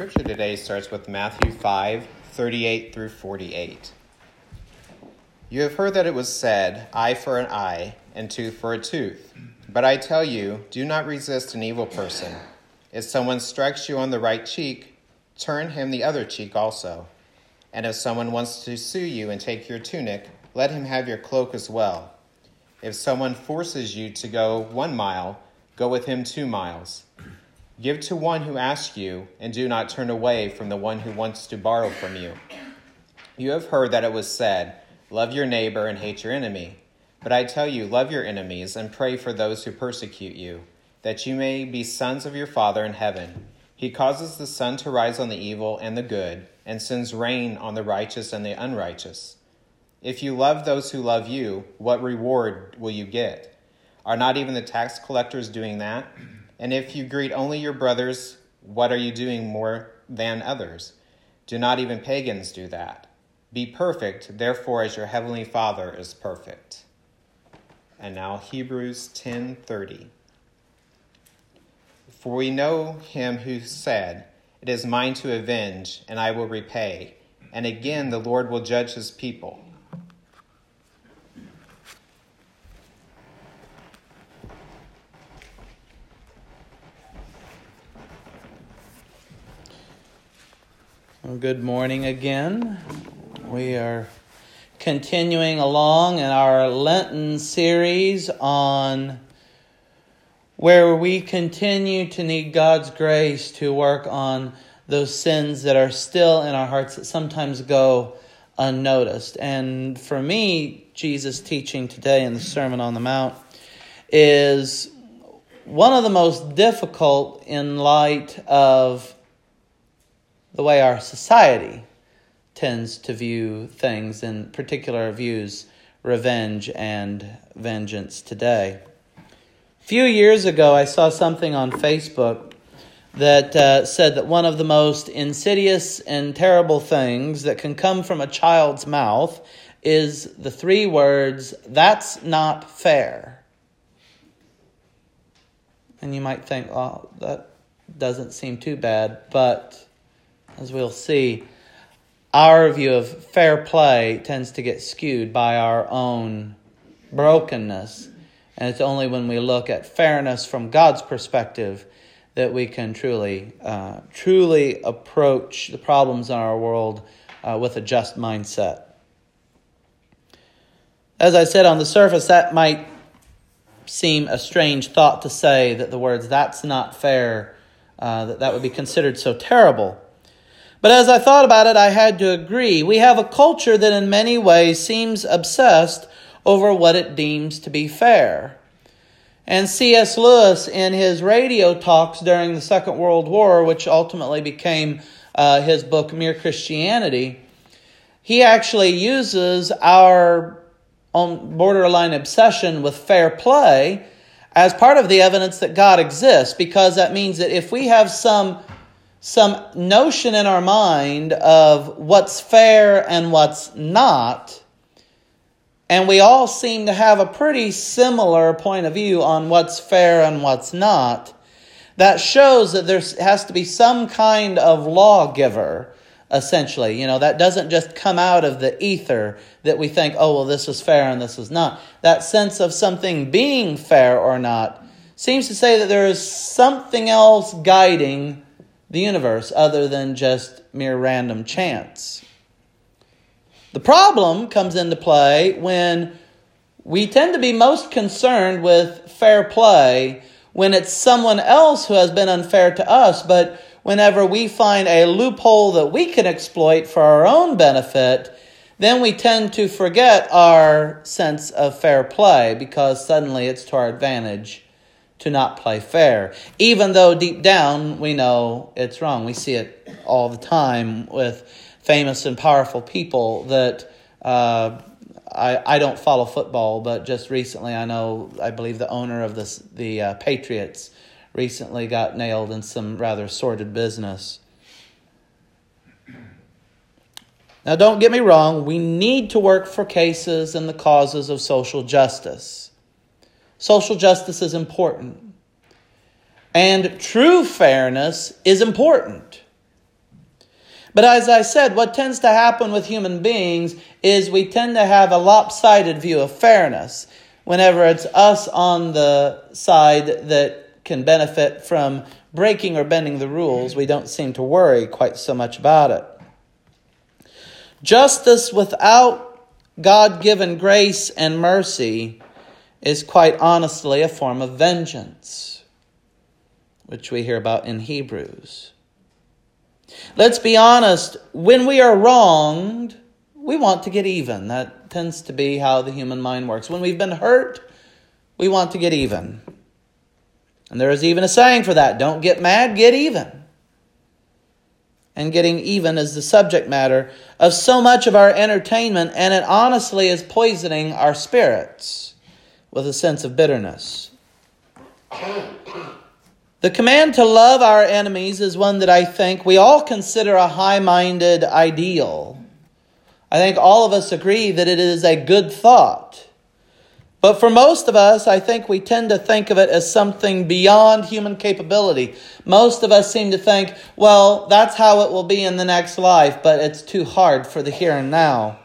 scripture today starts with Matthew 5 38 through 48. You have heard that it was said, eye for an eye, and tooth for a tooth. But I tell you, do not resist an evil person. If someone strikes you on the right cheek, turn him the other cheek also. And if someone wants to sue you and take your tunic, let him have your cloak as well. If someone forces you to go one mile, go with him two miles. Give to one who asks you, and do not turn away from the one who wants to borrow from you. You have heard that it was said, Love your neighbor and hate your enemy. But I tell you, love your enemies and pray for those who persecute you, that you may be sons of your Father in heaven. He causes the sun to rise on the evil and the good, and sends rain on the righteous and the unrighteous. If you love those who love you, what reward will you get? Are not even the tax collectors doing that? And if you greet only your brothers, what are you doing more than others? Do not even pagans do that? Be perfect, therefore, as your heavenly Father is perfect. And now Hebrews 10:30. For we know him who said, It is mine to avenge, and I will repay. And again, the Lord will judge his people. Good morning again. We are continuing along in our Lenten series on where we continue to need God's grace to work on those sins that are still in our hearts that sometimes go unnoticed. And for me, Jesus' teaching today in the Sermon on the Mount is one of the most difficult in light of the way our society tends to view things, in particular, views revenge and vengeance today. A few years ago, I saw something on Facebook that uh, said that one of the most insidious and terrible things that can come from a child's mouth is the three words, that's not fair. And you might think, well, that doesn't seem too bad, but as we'll see, our view of fair play tends to get skewed by our own brokenness. And it's only when we look at fairness from God's perspective that we can truly, uh, truly approach the problems in our world uh, with a just mindset. As I said on the surface, that might seem a strange thought to say that the words "that's not fair," uh, that that would be considered so terrible. But as I thought about it, I had to agree. We have a culture that in many ways seems obsessed over what it deems to be fair. And C.S. Lewis, in his radio talks during the Second World War, which ultimately became uh, his book, Mere Christianity, he actually uses our borderline obsession with fair play as part of the evidence that God exists, because that means that if we have some some notion in our mind of what's fair and what's not. And we all seem to have a pretty similar point of view on what's fair and what's not. That shows that there has to be some kind of lawgiver, essentially. You know, that doesn't just come out of the ether that we think, oh, well, this is fair and this is not. That sense of something being fair or not seems to say that there is something else guiding the universe other than just mere random chance. The problem comes into play when we tend to be most concerned with fair play when it's someone else who has been unfair to us, but whenever we find a loophole that we can exploit for our own benefit, then we tend to forget our sense of fair play because suddenly it's to our advantage to not play fair, even though deep down we know it's wrong. We see it all the time with famous and powerful people that uh, I, I don't follow football, but just recently I know, I believe the owner of this, the uh, Patriots recently got nailed in some rather sordid business. Now, don't get me wrong, we need to work for cases and the causes of social justice. Social justice is important. And true fairness is important. But as I said, what tends to happen with human beings is we tend to have a lopsided view of fairness whenever it's us on the side that can benefit from breaking or bending the rules, we don't seem to worry quite so much about it. Justice without God given grace and mercy is quite honestly a form of vengeance, which we hear about in Hebrews. Let's be honest, when we are wronged, we want to get even. That tends to be how the human mind works. When we've been hurt, we want to get even. And there is even a saying for that don't get mad, get even. And getting even is the subject matter of so much of our entertainment, and it honestly is poisoning our spirits with a sense of bitterness. The command to love our enemies is one that I think we all consider a high minded ideal. I think all of us agree that it is a good thought. But for most of us, I think we tend to think of it as something beyond human capability. Most of us seem to think, well, that's how it will be in the next life, but it's too hard for the here and now.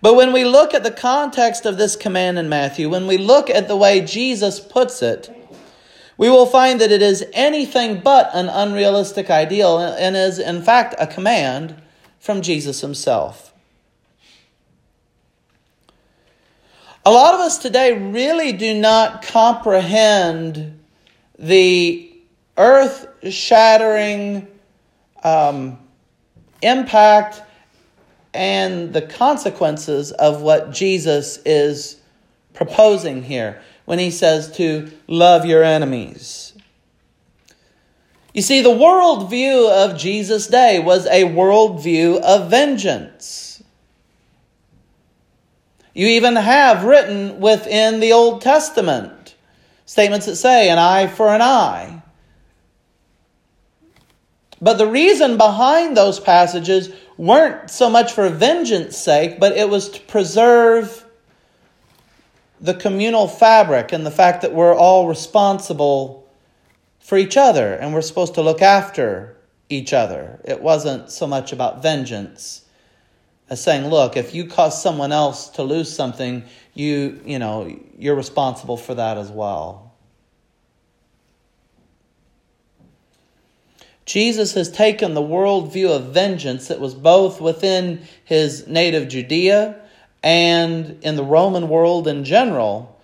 But when we look at the context of this command in Matthew, when we look at the way Jesus puts it, we will find that it is anything but an unrealistic ideal and is, in fact, a command from Jesus himself. A lot of us today really do not comprehend the earth shattering um, impact and the consequences of what Jesus is proposing here when he says to love your enemies. You see, the worldview of Jesus' day was a worldview of vengeance. You even have written within the Old Testament statements that say an eye for an eye. But the reason behind those passages weren't so much for vengeance sake, but it was to preserve the communal fabric and the fact that we're all responsible for each other and we're supposed to look after each other. It wasn't so much about vengeance as saying, look, if you cause someone else to lose something, you, you know, you're responsible for that as well. Jesus has taken the worldview of vengeance that was both within his native Judea and in the Roman world in general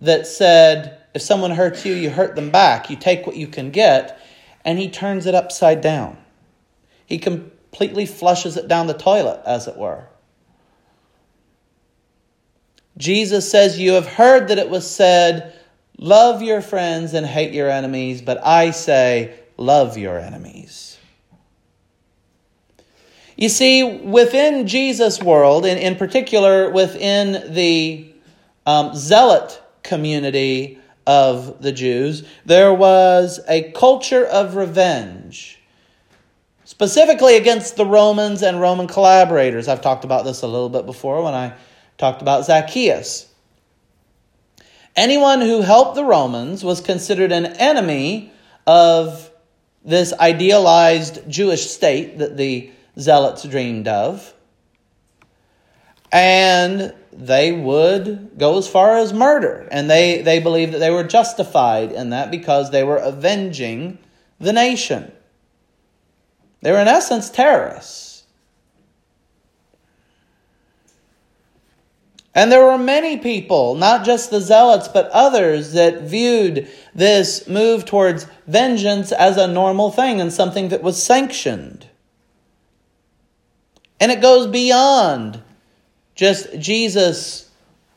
that said, if someone hurts you, you hurt them back. You take what you can get, and he turns it upside down. He completely flushes it down the toilet, as it were. Jesus says, You have heard that it was said, Love your friends and hate your enemies, but I say, Love your enemies. You see, within Jesus' world, and in particular within the um, zealot community of the Jews, there was a culture of revenge specifically against the Romans and Roman collaborators. I've talked about this a little bit before when I talked about Zacchaeus. Anyone who helped the Romans was considered an enemy of this idealized Jewish state that the Zealots dreamed of. And they would go as far as murder. And they, they believed that they were justified in that because they were avenging the nation. They were, in essence, terrorists. And there were many people, not just the zealots, but others that viewed this move towards vengeance as a normal thing and something that was sanctioned. And it goes beyond just Jesus'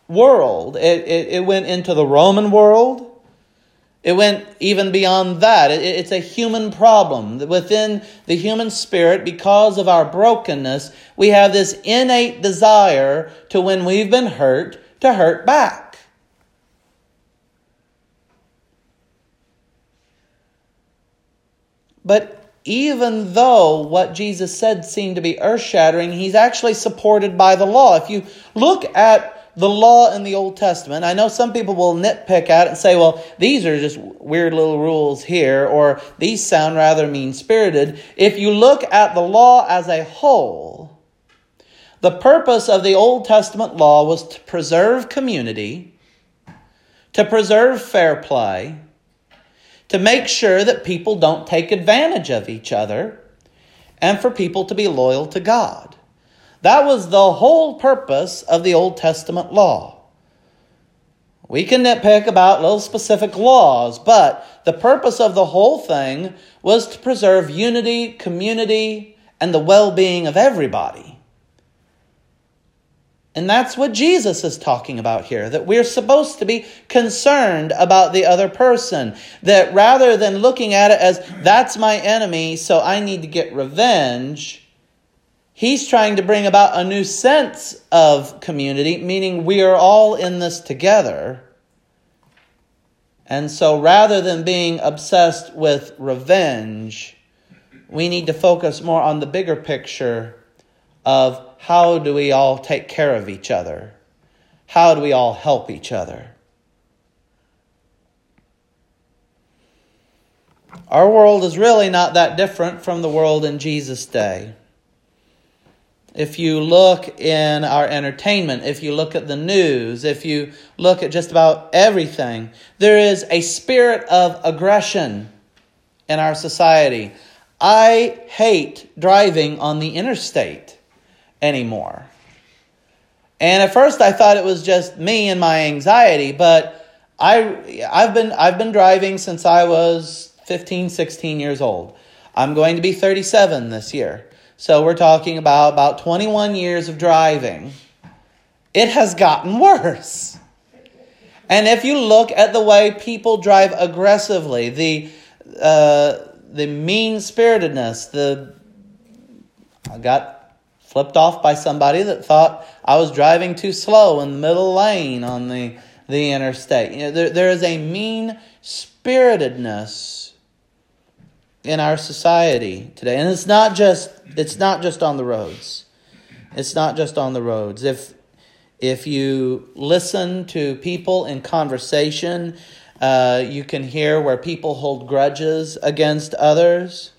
world, it, it, it went into the Roman world. It went even beyond that. It's a human problem. Within the human spirit, because of our brokenness, we have this innate desire to, when we've been hurt, to hurt back. But even though what Jesus said seemed to be earth shattering, he's actually supported by the law. If you look at the law in the Old Testament, I know some people will nitpick at it and say, well, these are just weird little rules here, or these sound rather mean spirited. If you look at the law as a whole, the purpose of the Old Testament law was to preserve community, to preserve fair play, to make sure that people don't take advantage of each other, and for people to be loyal to God. That was the whole purpose of the Old Testament law. We can nitpick about little specific laws, but the purpose of the whole thing was to preserve unity, community, and the well being of everybody. And that's what Jesus is talking about here that we're supposed to be concerned about the other person. That rather than looking at it as, that's my enemy, so I need to get revenge, he's trying to bring about a new sense of community, meaning we are all in this together. And so rather than being obsessed with revenge, we need to focus more on the bigger picture of how do we all take care of each other? How do we all help each other? Our world is really not that different from the world in Jesus' day. If you look in our entertainment, if you look at the news, if you look at just about everything, there is a spirit of aggression in our society. I hate driving on the interstate anymore. And at first I thought it was just me and my anxiety, but I I've been I've been driving since I was 15, 16 years old. I'm going to be 37 this year. So we're talking about about 21 years of driving. It has gotten worse. And if you look at the way people drive aggressively, the uh, the mean spiritedness, the I got flipped off by somebody that thought I was driving too slow in the middle lane on the, the interstate. You know, there, there is a mean spiritedness in our society today. And it's not just it's not just on the roads. It's not just on the roads. If if you listen to people in conversation, uh, you can hear where people hold grudges against others.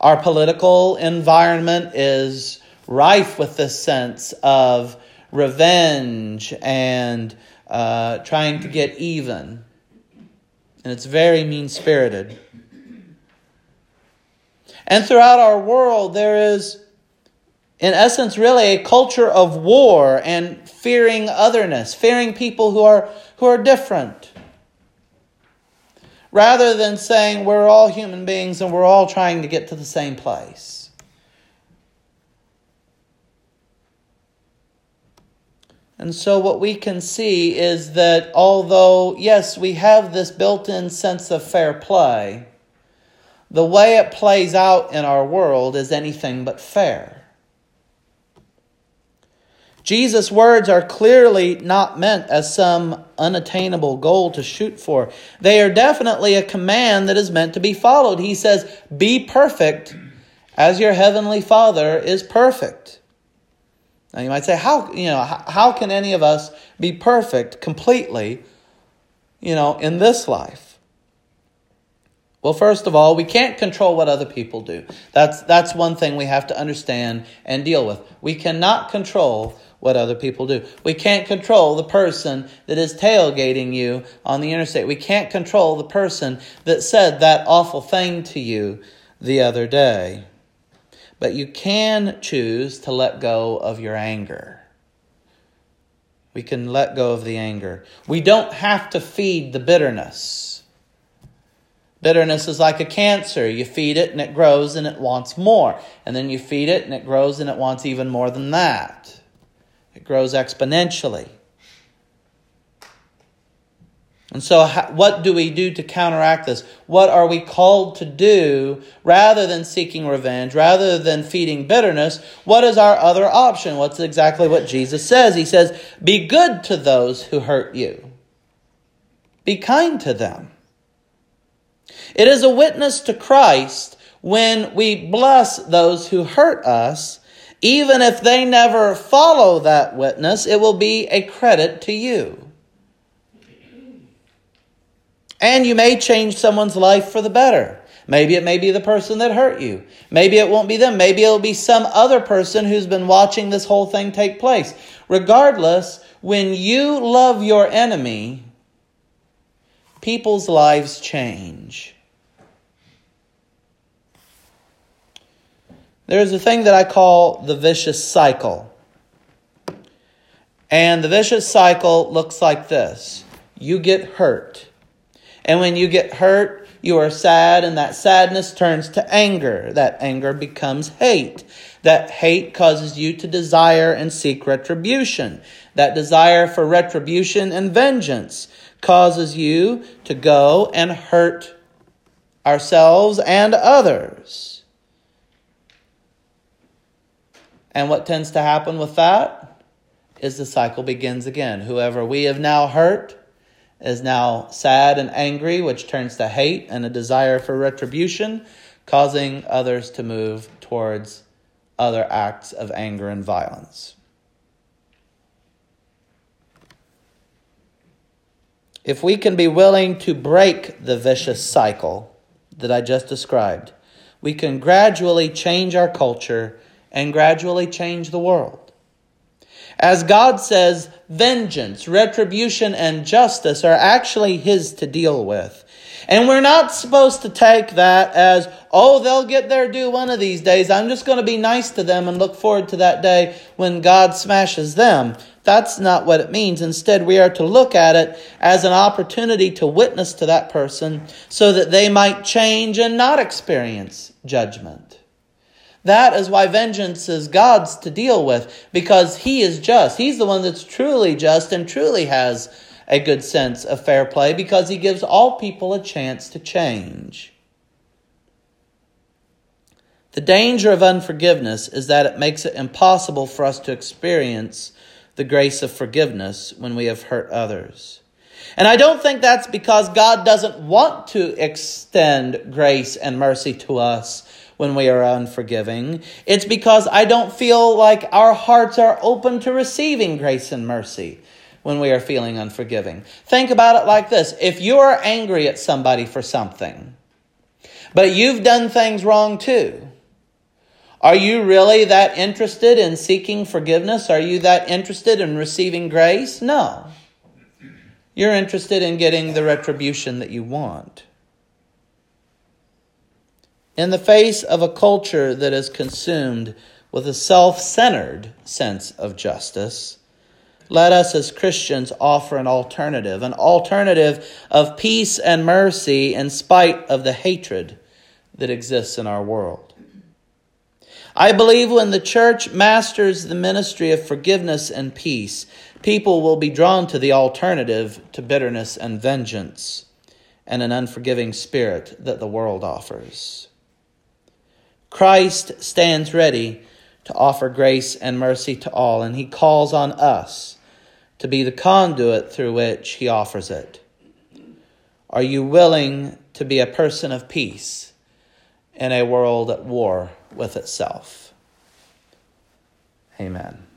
Our political environment is rife with this sense of revenge and uh, trying to get even. And it's very mean spirited. And throughout our world, there is, in essence, really a culture of war and fearing otherness, fearing people who are, who are different. Rather than saying we're all human beings and we're all trying to get to the same place. And so, what we can see is that although, yes, we have this built in sense of fair play, the way it plays out in our world is anything but fair. Jesus' words are clearly not meant as some unattainable goal to shoot for. They are definitely a command that is meant to be followed. He says, Be perfect as your heavenly Father is perfect. Now you might say, how, you know, how, can any of us be perfect completely, you know, in this life? Well, first of all, we can't control what other people do. That's, that's one thing we have to understand and deal with. We cannot control what other people do. We can't control the person that is tailgating you on the interstate. We can't control the person that said that awful thing to you the other day. But you can choose to let go of your anger. We can let go of the anger. We don't have to feed the bitterness. Bitterness is like a cancer. You feed it and it grows and it wants more. And then you feed it and it grows and it wants even more than that. It grows exponentially. And so, what do we do to counteract this? What are we called to do rather than seeking revenge, rather than feeding bitterness? What is our other option? What's exactly what Jesus says? He says, Be good to those who hurt you, be kind to them. It is a witness to Christ when we bless those who hurt us, even if they never follow that witness, it will be a credit to you. And you may change someone's life for the better. Maybe it may be the person that hurt you. Maybe it won't be them. Maybe it'll be some other person who's been watching this whole thing take place. Regardless, when you love your enemy, people's lives change. There's a thing that I call the vicious cycle. And the vicious cycle looks like this you get hurt. And when you get hurt, you are sad, and that sadness turns to anger. That anger becomes hate. That hate causes you to desire and seek retribution. That desire for retribution and vengeance causes you to go and hurt ourselves and others. And what tends to happen with that is the cycle begins again. Whoever we have now hurt is now sad and angry, which turns to hate and a desire for retribution, causing others to move towards other acts of anger and violence. If we can be willing to break the vicious cycle that I just described, we can gradually change our culture and gradually change the world. As God says, vengeance, retribution, and justice are actually His to deal with. And we're not supposed to take that as, oh, they'll get their due one of these days. I'm just going to be nice to them and look forward to that day when God smashes them. That's not what it means. Instead, we are to look at it as an opportunity to witness to that person so that they might change and not experience judgment. That is why vengeance is God's to deal with, because He is just. He's the one that's truly just and truly has a good sense of fair play, because He gives all people a chance to change. The danger of unforgiveness is that it makes it impossible for us to experience the grace of forgiveness when we have hurt others. And I don't think that's because God doesn't want to extend grace and mercy to us when we are unforgiving. It's because I don't feel like our hearts are open to receiving grace and mercy when we are feeling unforgiving. Think about it like this if you are angry at somebody for something, but you've done things wrong too. Are you really that interested in seeking forgiveness? Are you that interested in receiving grace? No. You're interested in getting the retribution that you want. In the face of a culture that is consumed with a self centered sense of justice, let us as Christians offer an alternative, an alternative of peace and mercy in spite of the hatred that exists in our world. I believe when the church masters the ministry of forgiveness and peace, people will be drawn to the alternative to bitterness and vengeance and an unforgiving spirit that the world offers. Christ stands ready to offer grace and mercy to all, and he calls on us to be the conduit through which he offers it. Are you willing to be a person of peace in a world at war with itself? Amen.